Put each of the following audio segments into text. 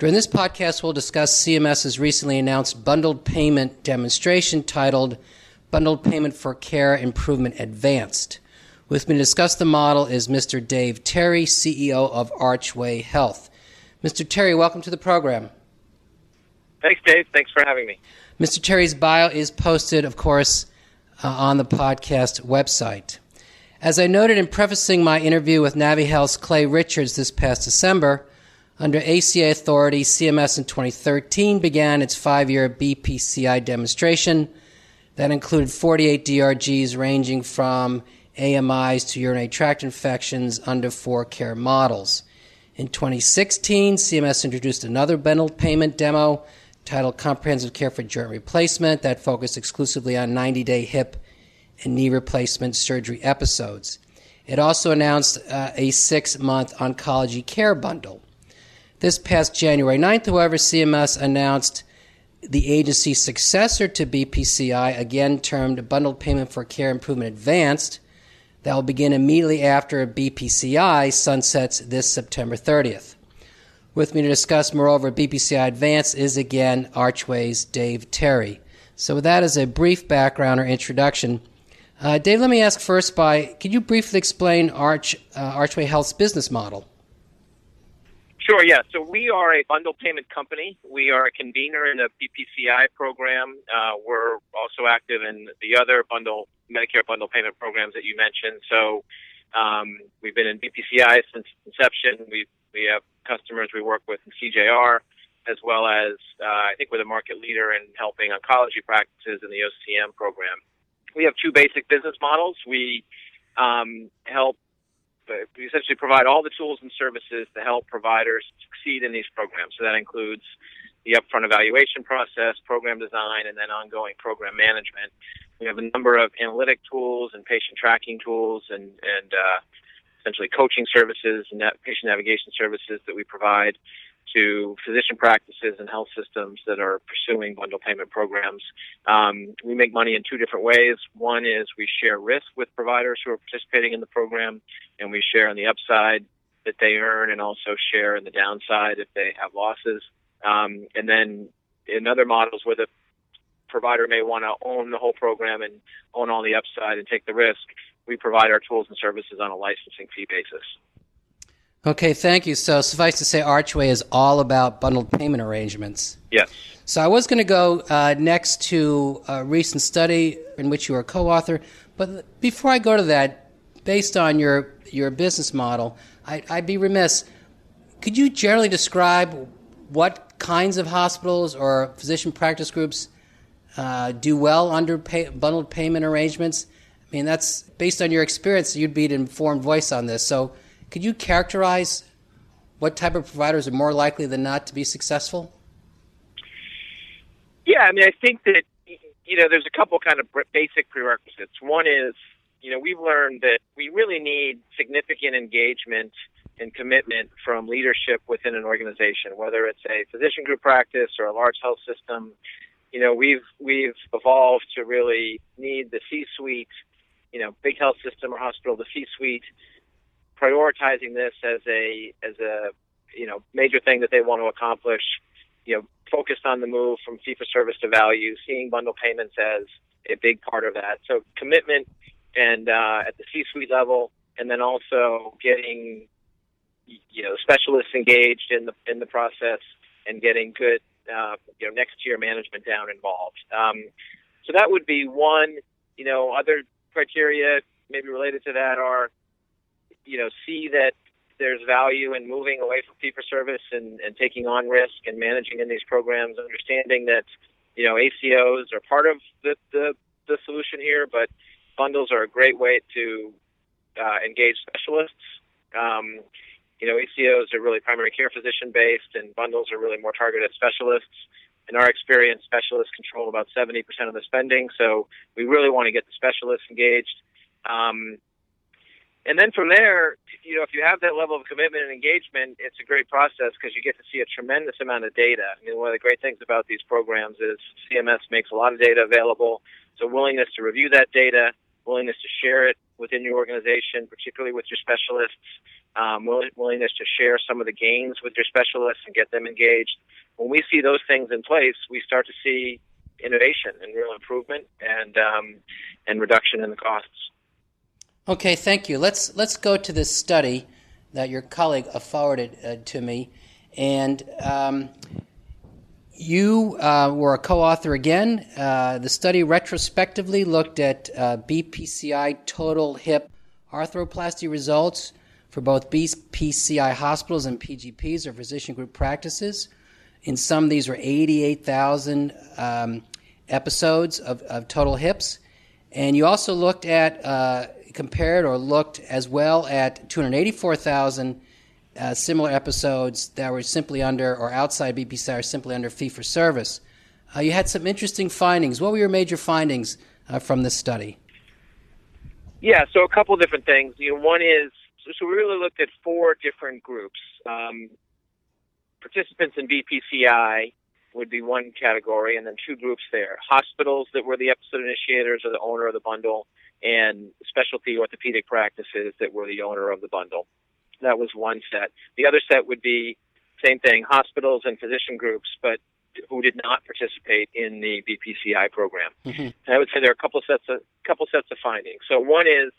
During this podcast, we'll discuss CMS's recently announced bundled payment demonstration titled Bundled Payment for Care Improvement Advanced. With me to discuss the model is Mr. Dave Terry, CEO of Archway Health. Mr. Terry, welcome to the program. Thanks, Dave. Thanks for having me. Mr. Terry's bio is posted, of course, uh, on the podcast website. As I noted in prefacing my interview with NaviHealth's Clay Richards this past December, under ACA authority, CMS in 2013 began its five year BPCI demonstration that included 48 DRGs ranging from AMIs to urinary tract infections under four care models. In 2016, CMS introduced another bundled payment demo titled Comprehensive Care for Joint Replacement that focused exclusively on 90 day hip and knee replacement surgery episodes. It also announced uh, a six month oncology care bundle. This past January 9th, however, CMS announced the agency's successor to BPCI, again termed Bundled Payment for Care Improvement Advanced, that will begin immediately after BPCI sunsets this September 30th. With me to discuss, moreover, BPCI Advanced is again Archway's Dave Terry. So, with that as a brief background or introduction, uh, Dave, let me ask first by could you briefly explain Arch, uh, Archway Health's business model? Sure, yeah. So we are a bundle payment company. We are a convener in the BPCI program. Uh, we're also active in the other bundle Medicare bundle payment programs that you mentioned. So um, we've been in BPCI since inception. We we have customers we work with in CJR, as well as uh, I think we're the market leader in helping oncology practices in the OCM program. We have two basic business models. We um, help we essentially provide all the tools and services to help providers succeed in these programs. So that includes the upfront evaluation process, program design, and then ongoing program management. We have a number of analytic tools and patient tracking tools and, and uh, essentially coaching services and patient navigation services that we provide to physician practices and health systems that are pursuing bundle payment programs. Um, we make money in two different ways. One is we share risk with providers who are participating in the program, and we share on the upside that they earn and also share in the downside if they have losses. Um, and then in other models where the provider may want to own the whole program and own all the upside and take the risk, we provide our tools and services on a licensing fee basis. Okay, thank you. So, suffice to say, Archway is all about bundled payment arrangements. Yes. So, I was going to go uh, next to a recent study in which you were a co author. But before I go to that, based on your, your business model, I, would be remiss. Could you generally describe what kinds of hospitals or physician practice groups uh, do well under pay, bundled payment arrangements? I mean, that's based on your experience, you'd be an informed voice on this. So, could you characterize what type of providers are more likely than not to be successful? Yeah, I mean, I think that you know, there's a couple kind of basic prerequisites. One is, you know, we've learned that we really need significant engagement and commitment from leadership within an organization, whether it's a physician group practice or a large health system. You know, we've we've evolved to really need the C-suite, you know, big health system or hospital, the C-suite prioritizing this as a as a you know major thing that they want to accomplish. You know, focused on the move from fee for service to value, seeing bundle payments as a big part of that. So commitment and uh, at the C-suite level, and then also getting you know specialists engaged in the in the process and getting good uh, you know next year management down involved. Um, so that would be one. You know, other criteria maybe related to that are you know see that there's value in moving away from fee for service and, and taking on risk and managing in these programs, understanding that you know ACOs are part of the the, the solution here, but bundles are a great way to uh, engage specialists. Um, you know, ACOs are really primary care physician based, and bundles are really more targeted specialists. in our experience, specialists control about 70% of the spending, so we really want to get the specialists engaged. Um, and then from there, you know, if you have that level of commitment and engagement, it's a great process because you get to see a tremendous amount of data. I mean, one of the great things about these programs is CMS makes a lot of data available. So willingness to review that data, willingness to share it within your organization, particularly with your specialists, um, willingness to share some of the gains with your specialists and get them engaged. When we see those things in place, we start to see innovation and real improvement and um, and reduction in the costs. Okay, thank you. Let's let's go to this study that your colleague forwarded uh, to me, and um, you uh, were a co-author again. Uh, the study retrospectively looked at uh, BPCI total hip arthroplasty results for both BPCI hospitals and PGPs or physician group practices. In sum, these were 88,000 um, episodes of, of total hips. And you also looked at uh, compared or looked as well at 284,000 uh, similar episodes that were simply under or outside BPCI or simply under fee for service. Uh, you had some interesting findings. What were your major findings uh, from this study? Yeah, so a couple different things. You know, one is so we really looked at four different groups. Um, participants in BPCI would be one category, and then two groups there: hospitals that were the episode initiators or the owner of the bundle, and specialty orthopedic practices that were the owner of the bundle. That was one set. The other set would be same thing, hospitals and physician groups, but who did not participate in the BPCI program. Mm-hmm. And I would say there are a couple sets of couple sets of findings. So one is,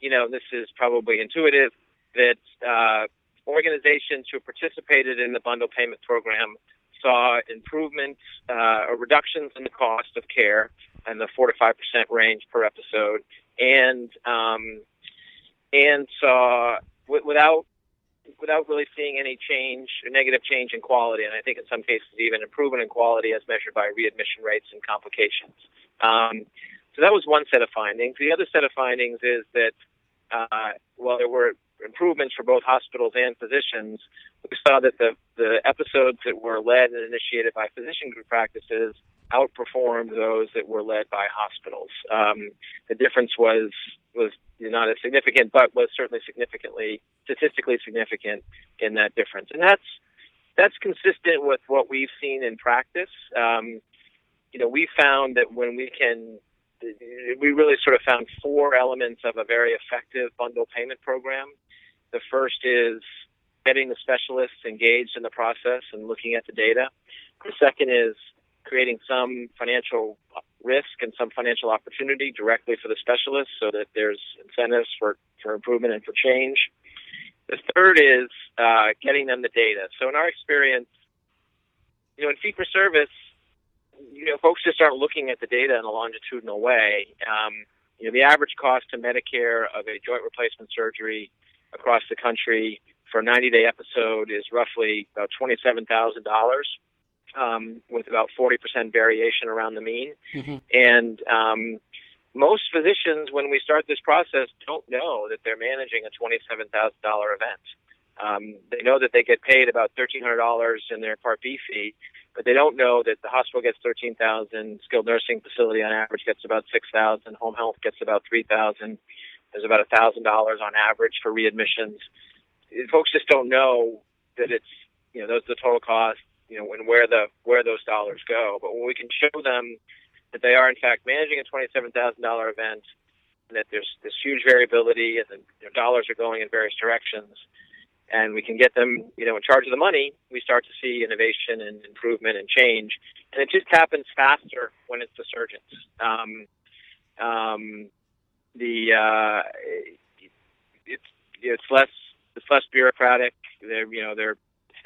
you know, this is probably intuitive that uh, organizations who participated in the bundle payment program saw improvements uh, or reductions in the cost of care in the four to five percent range per episode, and um, and saw w- without without really seeing any change, negative change in quality, and I think in some cases even improvement in quality as measured by readmission rates and complications. Um, so that was one set of findings. The other set of findings is that uh, while there were improvements for both hospitals and physicians, we saw that the, the episodes that were led and initiated by physician group practices outperformed those that were led by hospitals. Um, the difference was was not as significant, but was certainly significantly statistically significant in that difference, and that's that's consistent with what we've seen in practice. Um, you know, we found that when we can, we really sort of found four elements of a very effective bundle payment program. The first is getting the specialists engaged in the process and looking at the data. The second is creating some financial risk and some financial opportunity directly for the specialists so that there's incentives for, for improvement and for change. The third is uh, getting them the data. So in our experience, you know, in fee for service, you know, folks just aren't looking at the data in a longitudinal way. Um, you know, the average cost to Medicare of a joint replacement surgery across the country for a 90 day episode is roughly about $27,000 um, with about 40% variation around the mean. Mm-hmm. And um, most physicians, when we start this process, don't know that they're managing a $27,000 event. Um, they know that they get paid about $1,300 in their Part B fee, but they don't know that the hospital gets 13000 skilled nursing facility on average gets about 6000 home health gets about 3000 there's about $1,000 on average for readmissions. Folks just don't know that it's, you know, those are the total costs you know, and where the where those dollars go. But when we can show them that they are in fact managing a twenty-seven thousand dollar event, and that there's this huge variability, and the you know, dollars are going in various directions, and we can get them, you know, in charge of the money, we start to see innovation and improvement and change, and it just happens faster when it's the surgeons. Um, um, the uh, it's it's less it's less bureaucratic. They're you know they're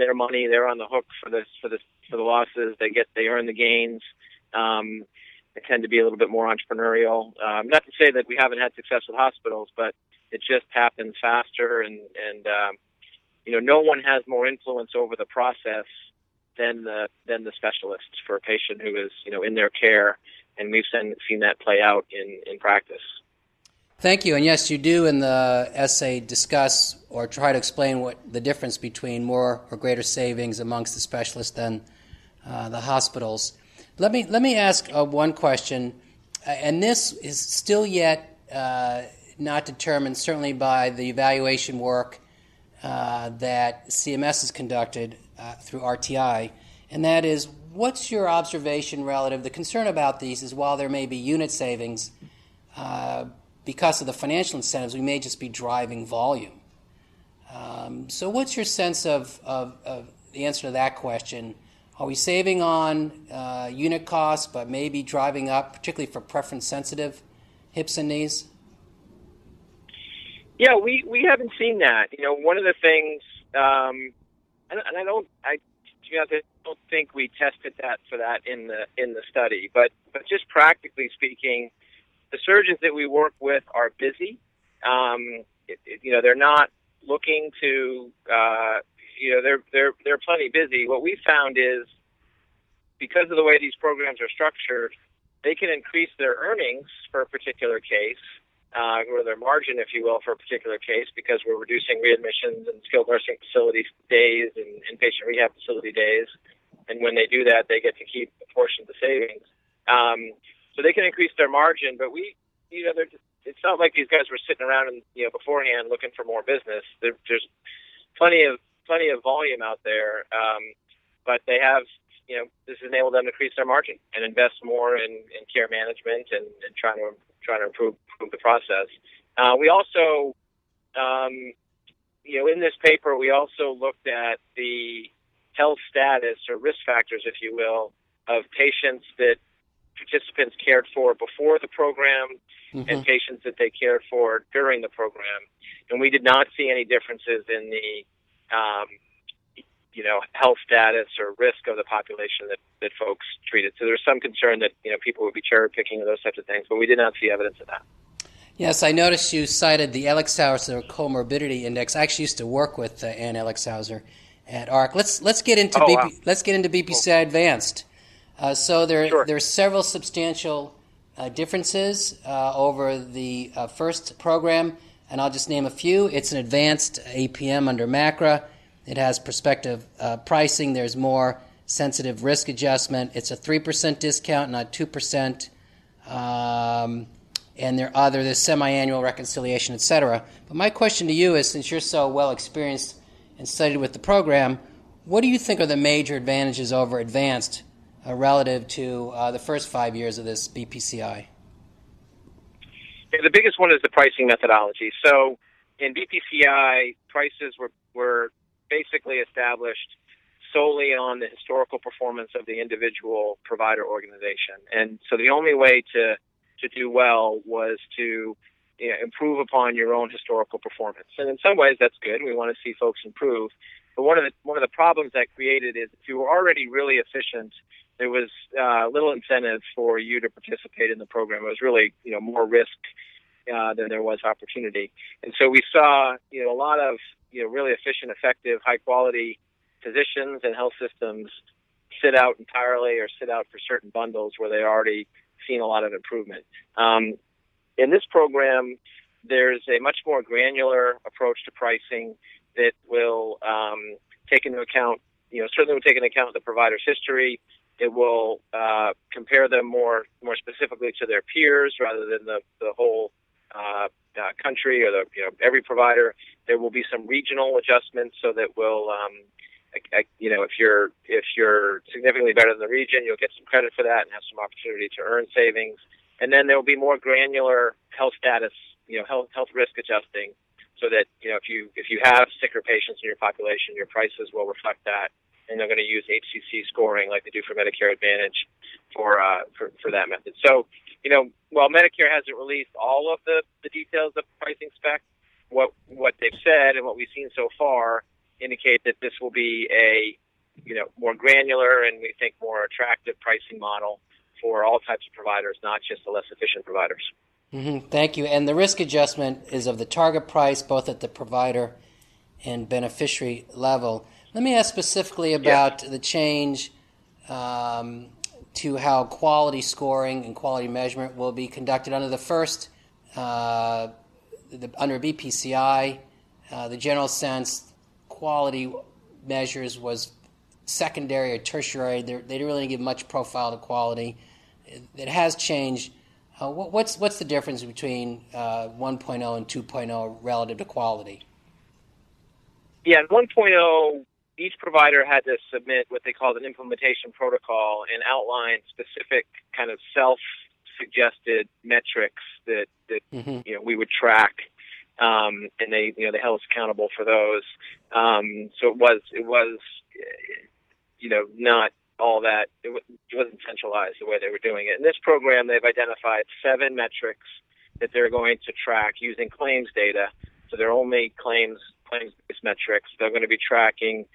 their money. They're on the hook for this for this for the losses. They get they earn the gains. Um, they tend to be a little bit more entrepreneurial. Um, not to say that we haven't had success with hospitals, but it just happens faster, and and um, you know no one has more influence over the process than the than the specialists for a patient who is you know in their care, and we've seen seen that play out in in practice. Thank you. And yes, you do in the essay discuss or try to explain what the difference between more or greater savings amongst the specialists than uh, the hospitals. Let me let me ask uh, one question, uh, and this is still yet uh, not determined, certainly by the evaluation work uh, that CMS has conducted through RTI, and that is, what's your observation relative? The concern about these is while there may be unit savings, because of the financial incentives, we may just be driving volume. Um, so, what's your sense of, of, of, the answer to that question? Are we saving on uh, unit costs, but maybe driving up, particularly for preference sensitive hips and knees? Yeah, we, we haven't seen that. You know, one of the things, um, and, and I don't, I, I don't think we tested that for that in the in the study, but but just practically speaking, the surgeons that we work with are busy. Um, it, it, you know, they're not looking to, uh, you know, they're they're they're plenty busy. What we found is because of the way these programs are structured, they can increase their earnings for a particular case, uh, or their margin, if you will, for a particular case, because we're reducing readmissions and skilled nursing facility days and inpatient rehab facility days. And when they do that, they get to keep a portion of the savings. Um, so they can increase their margin. But we, you know, they're just, it's not like these guys were sitting around and you know beforehand looking for more business. There, there's plenty of plenty of volume out there, um, but they have you know this enabled them to increase their margin and invest more in, in care management and, and trying to trying to improve, improve the process. Uh, we also, um, you know, in this paper, we also looked at the health status or risk factors, if you will, of patients that participants cared for before the program mm-hmm. and patients that they cared for during the program. And we did not see any differences in the, um, you know, health status or risk of the population that, that folks treated. So there's some concern that, you know, people would be cherry picking those types of things, but we did not see evidence of that. Yes, I noticed you cited the Elixhauser comorbidity index. I actually used to work with uh, Ann Elixhauser at AHRQ. Let's let's get into oh, BP, wow. let's get into BPCI cool. Advanced. Uh, so there, sure. there are several substantial uh, differences uh, over the uh, first program, and I'll just name a few. It's an advanced APM under MACRA. It has prospective uh, pricing. There's more sensitive risk adjustment. It's a 3% discount, not 2%. Um, and there are other, there's semi-annual reconciliation, etc. But my question to you is, since you're so well experienced and studied with the program, what do you think are the major advantages over advanced uh, relative to uh, the first five years of this BPCI? Yeah, the biggest one is the pricing methodology. So in BPCI, prices were, were basically established solely on the historical performance of the individual provider organization. And so the only way to, to do well was to you know, improve upon your own historical performance. And in some ways that's good. We want to see folks improve. But one of the one of the problems that created is if you were already really efficient there was uh, little incentive for you to participate in the program. It was really, you know, more risk uh, than there was opportunity. And so we saw, you know, a lot of, you know, really efficient, effective, high quality physicians and health systems sit out entirely or sit out for certain bundles where they already seen a lot of improvement. Um, in this program, there's a much more granular approach to pricing that will um, take into account, you know, certainly will take into account the provider's history, it will uh, compare them more more specifically to their peers rather than the the whole uh, uh, country or the you know every provider. There will be some regional adjustments so that will um, you know if you're if you're significantly better than the region, you'll get some credit for that and have some opportunity to earn savings. And then there will be more granular health status, you know, health health risk adjusting, so that you know if you if you have sicker patients in your population, your prices will reflect that and they're going to use HCC scoring like they do for Medicare Advantage for uh, for, for that method. So, you know, while Medicare hasn't released all of the, the details of pricing spec, what what they've said and what we've seen so far indicate that this will be a you know more granular and we think more attractive pricing model for all types of providers, not just the less efficient providers. Mm-hmm. Thank you. And the risk adjustment is of the target price, both at the provider and beneficiary level. Let me ask specifically about the change um, to how quality scoring and quality measurement will be conducted under the first, uh, the, under BPCI. Uh, the general sense quality measures was secondary or tertiary. They're, they not really give much profile to quality. It has changed. Uh, what's what's the difference between uh, 1.0 and 2.0 relative to quality? Yeah, 1.0, each provider had to submit what they called an implementation protocol and outline specific kind of self-suggested metrics that that mm-hmm. you know we would track um, and they you know they held us accountable for those. Um, so it was it was you know not all that it wasn't centralized the way they were doing it. In this program, they've identified seven metrics that they're going to track using claims data. So they're only claims claims based metrics. They're going to be tracking.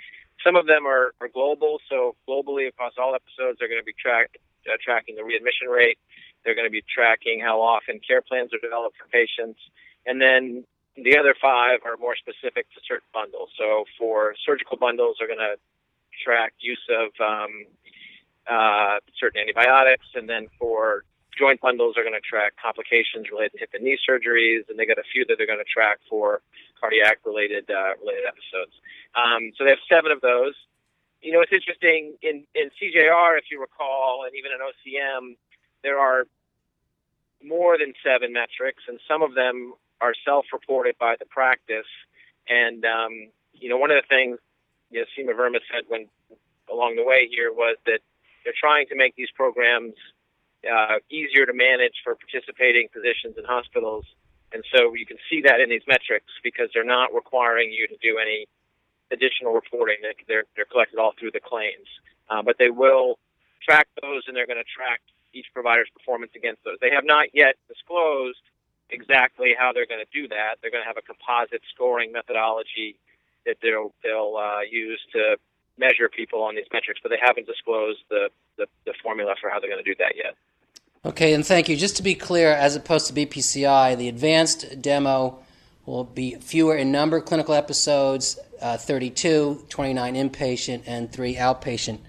Some of them are, are global, so globally across all episodes, they're going to be track, uh, tracking the readmission rate. They're going to be tracking how often care plans are developed for patients, and then the other five are more specific to certain bundles. So for surgical bundles, they're going to track use of um, uh, certain antibiotics, and then for joint bundles, they're going to track complications related to hip and knee surgeries, and they got a few that they're going to track for cardiac related uh, related episodes. Um, so they have seven of those. You know, it's interesting in in CJR, if you recall, and even in OCM, there are more than seven metrics, and some of them are self-reported by the practice. And um, you know, one of the things you know, Seema Verma said when along the way here was that they're trying to make these programs uh, easier to manage for participating physicians and hospitals. And so you can see that in these metrics because they're not requiring you to do any additional reporting. They're, they're collected all through the claims. Uh, but they will track those and they're going to track each provider's performance against those. They have not yet disclosed exactly how they're going to do that. They're going to have a composite scoring methodology that they'll they'll uh, use to measure people on these metrics, but they haven't disclosed the, the, the formula for how they're going to do that yet. Okay, and thank you. Just to be clear, as opposed to BPCI, the advanced demo will be fewer in number clinical episodes uh, 32, 29 inpatient, and three outpatient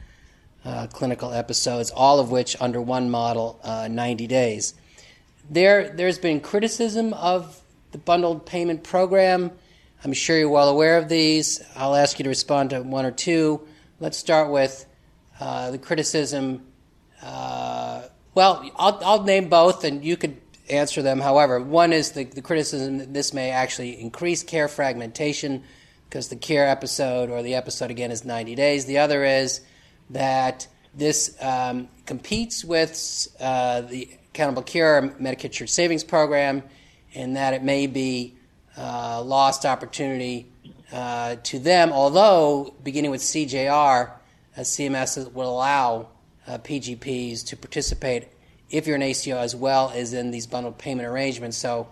uh, clinical episodes, all of which under one model, uh, 90 days. There, there's been criticism of the bundled payment program. I'm sure you're well aware of these. I'll ask you to respond to one or two. Let's start with uh, the criticism. Well, I'll, I'll name both, and you could answer them. However, one is the, the criticism that this may actually increase care fragmentation because the care episode or the episode again is 90 days. The other is that this um, competes with uh, the Accountable Care Medicare Shared Savings Program, and that it may be uh, lost opportunity uh, to them. Although beginning with CJR, CMS will allow uh, PGPs to participate if you're an ACO as well as in these bundled payment arrangements. So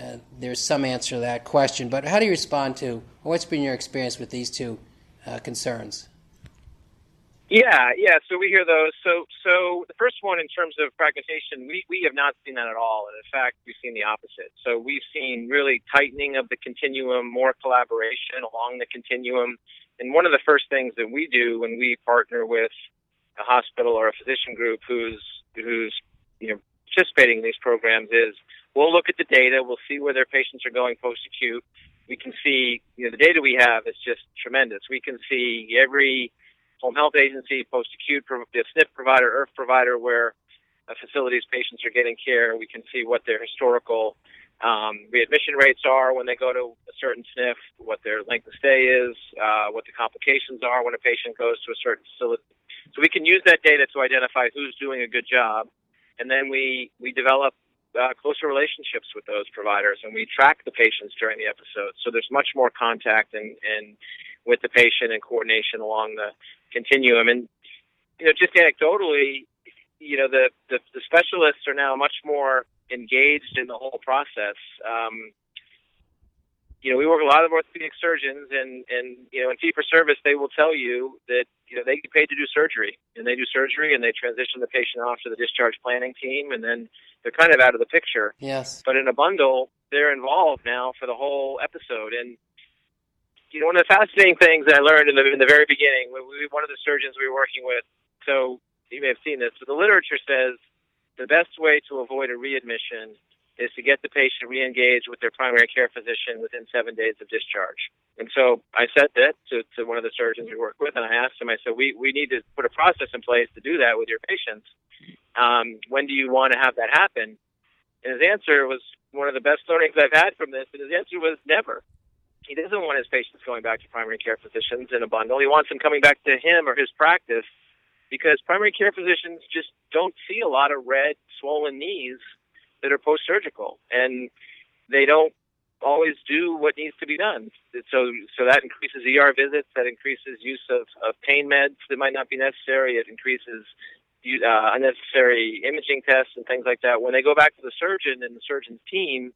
uh, there's some answer to that question. But how do you respond to, what's been your experience with these two uh, concerns? Yeah, yeah. So we hear those. So, so the first one in terms of fragmentation, we we have not seen that at all, and in fact, we've seen the opposite. So we've seen really tightening of the continuum, more collaboration along the continuum. And one of the first things that we do when we partner with a hospital or a physician group who's who's you know participating in these programs is we'll look at the data, we'll see where their patients are going post acute. We can see you know the data we have is just tremendous. We can see every home health agency, post acute, the SNF provider, IRF provider, where a facility's patients are getting care. We can see what their historical um, readmission rates are when they go to a certain SNF, what their length of stay is, uh, what the complications are when a patient goes to a certain facility. So we can use that data to identify who's doing a good job, and then we we develop uh, closer relationships with those providers, and we track the patients during the episode. So there's much more contact and and with the patient and coordination along the continuum. And you know, just anecdotally, you know, the the, the specialists are now much more engaged in the whole process. Um, you know, we work a lot of orthopedic surgeons, and and you know, in fee for service, they will tell you that you know they get paid to do surgery, and they do surgery, and they transition the patient off to the discharge planning team, and then they're kind of out of the picture. Yes. But in a bundle, they're involved now for the whole episode, and you know, one of the fascinating things that I learned in the in the very beginning, we, one of the surgeons we were working with, so you may have seen this, but the literature says the best way to avoid a readmission is to get the patient re-engaged with their primary care physician within seven days of discharge. And so I said that to, to one of the surgeons we work with, and I asked him, I said, we, we need to put a process in place to do that with your patients. Um, when do you want to have that happen? And his answer was one of the best learnings I've had from this, and his answer was never. He doesn't want his patients going back to primary care physicians in a bundle. He wants them coming back to him or his practice because primary care physicians just don't see a lot of red, swollen knees that are post surgical, and they don't always do what needs to be done. So, so that increases ER visits, that increases use of, of pain meds that might not be necessary. It increases uh, unnecessary imaging tests and things like that. When they go back to the surgeon and the surgeon's team,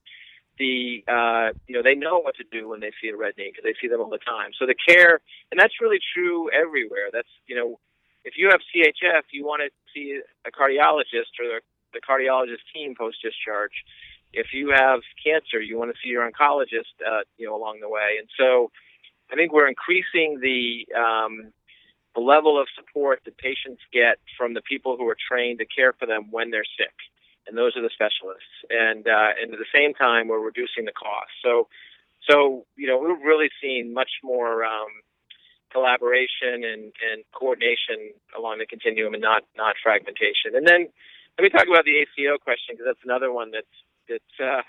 the uh, you know they know what to do when they see a red knee because they see them all the time. So the care, and that's really true everywhere. That's you know, if you have CHF, you want to see a cardiologist or the, cardiologist team post discharge. If you have cancer, you want to see your oncologist, uh, you know, along the way. And so, I think we're increasing the um, the level of support that patients get from the people who are trained to care for them when they're sick, and those are the specialists. And uh, and at the same time, we're reducing the cost. So, so you know, we're really seeing much more um, collaboration and, and coordination along the continuum, and not not fragmentation. And then let me talk about the ACO question because that's another one that's that's uh,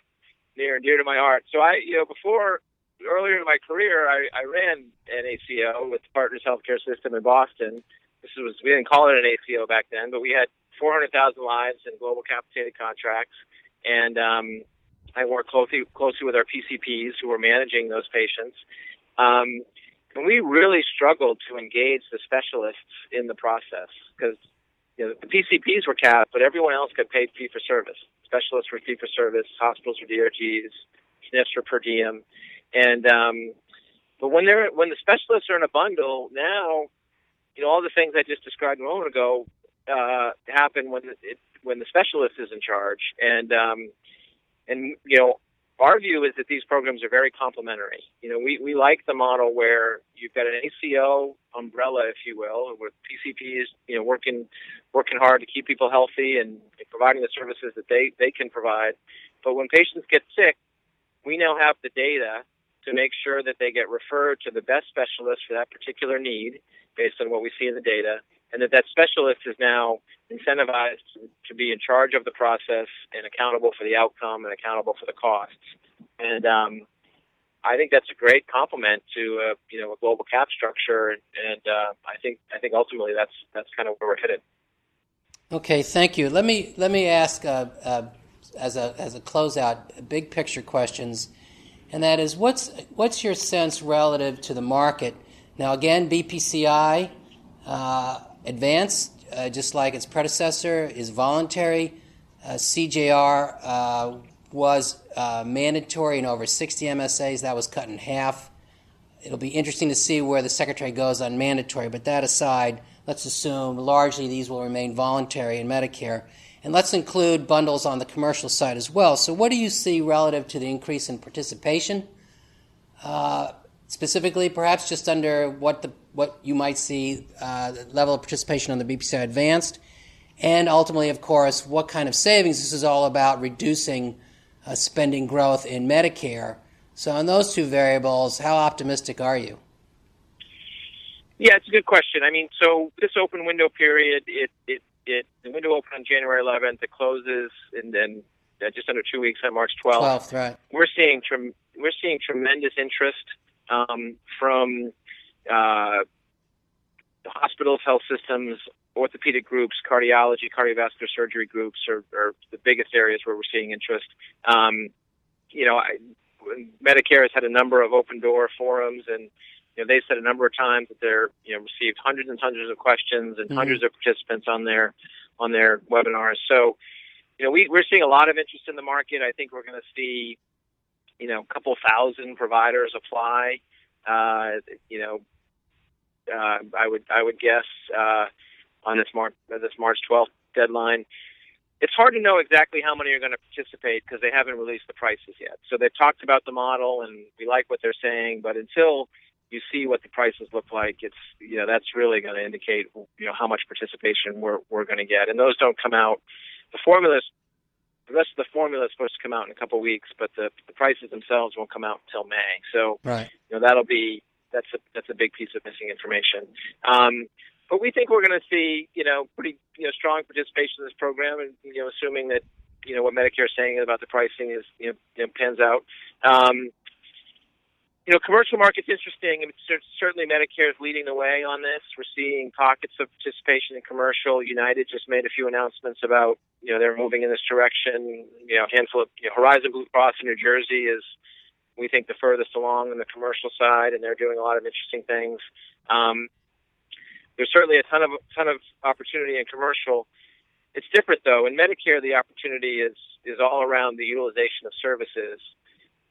near and dear to my heart. So I, you know, before earlier in my career, I, I ran an ACO with Partners Healthcare System in Boston. This was we didn't call it an ACO back then, but we had 400,000 lives in global capitated contracts, and um, I worked closely closely with our PCPs who were managing those patients. Um, and we really struggled to engage the specialists in the process because you know, the PCPs were capped, but everyone else got paid fee for service. Specialists were fee for service, hospitals were DRGs, SNFs were per diem. And um, but when they're when the specialists are in a bundle now, you know all the things I just described a moment ago uh, happen when it, when the specialist is in charge, and um, and you know our view is that these programs are very complementary. You know, we, we like the model where you've got an ACO umbrella, if you will, with PCPs, you know, working working hard to keep people healthy and providing the services that they, they can provide. But when patients get sick, we now have the data to make sure that they get referred to the best specialist for that particular need based on what we see in the data, and that that specialist is now incentivized to be in charge of the process and accountable for the outcome and accountable for the costs. And um, I think that's a great complement to uh, you know a global cap structure, and, uh, I think I think ultimately that's that's kind of where we're headed. Okay, thank you. Let me let me ask uh, uh as a as a closeout, big picture questions and that is what's what's your sense relative to the market? Now, again, BPCI uh, advanced, uh, just like its predecessor, is voluntary. Uh, CJR uh, was uh, mandatory in over 60 MSAs. That was cut in half. It'll be interesting to see where the secretary goes on mandatory. But that aside, let's assume largely these will remain voluntary in Medicare. And let's include bundles on the commercial side as well. So, what do you see relative to the increase in participation? Uh, specifically, perhaps just under what the what you might see uh, the level of participation on the BPCI Advanced, and ultimately, of course, what kind of savings? This is all about reducing uh, spending growth in Medicare. So, on those two variables, how optimistic are you? Yeah, it's a good question. I mean, so this open window period, it, it it the window opened on January 11th. It closes and then uh, just under two weeks on March 12th. 12th, right? We're seeing trem- we're seeing tremendous interest um, from uh, hospitals, health systems, orthopedic groups, cardiology, cardiovascular surgery groups are, are the biggest areas where we're seeing interest. Um, you know, I, Medicare has had a number of open door forums and you know, they said a number of times that they're, you know, received hundreds and hundreds of questions and mm-hmm. hundreds of participants on their on their webinars. So, you know, we, we're seeing a lot of interest in the market. I think we're going to see, you know, a couple thousand providers apply. Uh, you know, uh, I would I would guess uh, on this March this March 12th deadline. It's hard to know exactly how many are going to participate because they haven't released the prices yet. So they've talked about the model and we like what they're saying, but until you see what the prices look like, it's you know that's really going to indicate you know how much participation we're we're going to get, and those don't come out. The formulas the rest of the formula is supposed to come out in a couple of weeks, but the, the prices themselves won't come out until May. So right. you know that'll be that's a that's a big piece of missing information. Um, but we think we're going to see you know pretty you know strong participation in this program, and you know assuming that you know what Medicare is saying about the pricing is you know, you know pans out. Um, you know, commercial market's interesting. Mean, certainly Medicare is leading the way on this. We're seeing pockets of participation in commercial. United just made a few announcements about, you know, they're moving in this direction. You know, handful of you know, Horizon Blue Cross in New Jersey is, we think, the furthest along in the commercial side, and they're doing a lot of interesting things. Um, there's certainly a ton of ton of opportunity in commercial. It's different though. In Medicare, the opportunity is is all around the utilization of services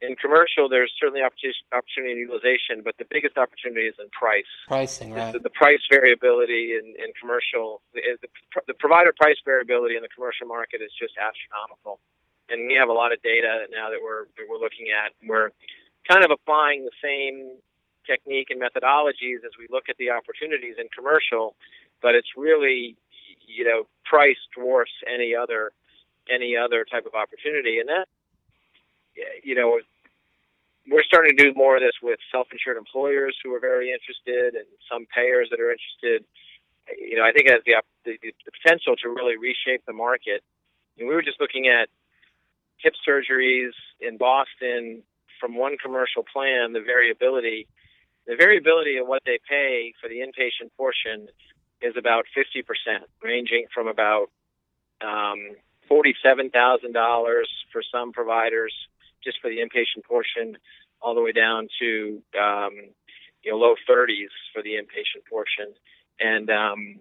in commercial, there's certainly opportunity in utilization, but the biggest opportunity is in price. Pricing, right? The, the price variability in, in commercial, the, the provider price variability in the commercial market is just astronomical, and we have a lot of data now that we're that we're looking at. We're kind of applying the same technique and methodologies as we look at the opportunities in commercial, but it's really, you know, price dwarfs any other any other type of opportunity, and that you know, we're starting to do more of this with self-insured employers who are very interested, and some payers that are interested. You know, I think it has the the, the potential to really reshape the market. And we were just looking at hip surgeries in Boston from one commercial plan. The variability, the variability of what they pay for the inpatient portion is about 50%, ranging from about um, $47,000 for some providers just for the inpatient portion, all the way down to um, you know low 30s for the inpatient portion, and um,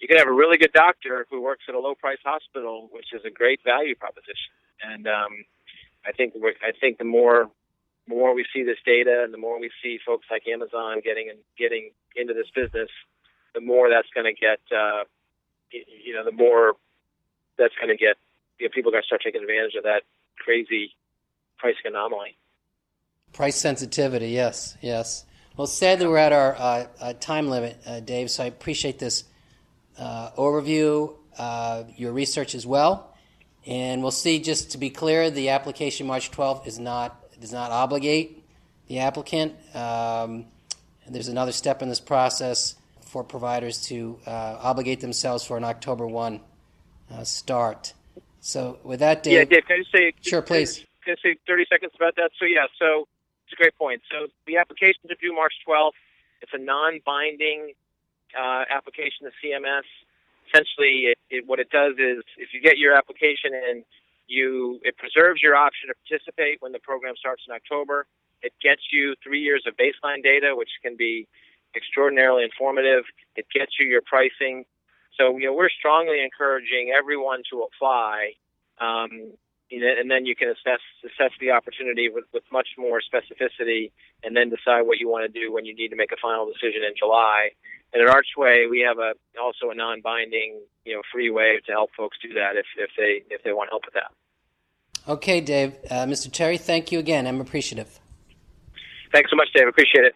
you can have a really good doctor who works at a low price hospital, which is a great value proposition. And um, I think I think the more more we see this data, and the more we see folks like Amazon getting and getting into this business, the more that's going to get uh, you know the more that's going to get you know, people going to start taking advantage of that crazy pricing anomaly. Price sensitivity, yes, yes. Well, sadly, we're at our uh, uh, time limit, uh, Dave. So I appreciate this uh, overview, uh, your research as well, and we'll see. Just to be clear, the application March 12th is not does not obligate the applicant. Um, there's another step in this process for providers to uh, obligate themselves for an October 1 start. So, with that, Dave. Yeah, Dave, can I just say? Sure, please Can to say 30 seconds about that. So, yeah, so it's a great point. So, the application is due March 12th. It's a non binding uh, application to CMS. Essentially, it, it, what it does is if you get your application in, you it preserves your option to participate when the program starts in October. It gets you three years of baseline data, which can be extraordinarily informative. It gets you your pricing. So, you know, we're strongly encouraging everyone to apply. Um, and then you can assess assess the opportunity with, with much more specificity, and then decide what you want to do when you need to make a final decision in July. And at Archway, we have a also a non-binding, you know, free way to help folks do that if, if they if they want help with that. Okay, Dave. Uh, Mr. Terry, thank you again. I'm appreciative. Thanks so much, Dave. Appreciate it.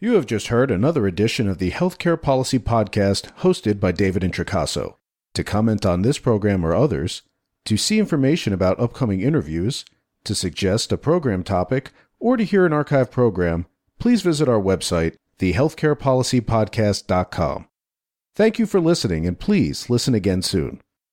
You have just heard another edition of the Healthcare Policy Podcast hosted by David Introcaso. To comment on this program or others, to see information about upcoming interviews, to suggest a program topic, or to hear an archive program, please visit our website, thehealthcarepolicypodcast.com. Thank you for listening, and please listen again soon.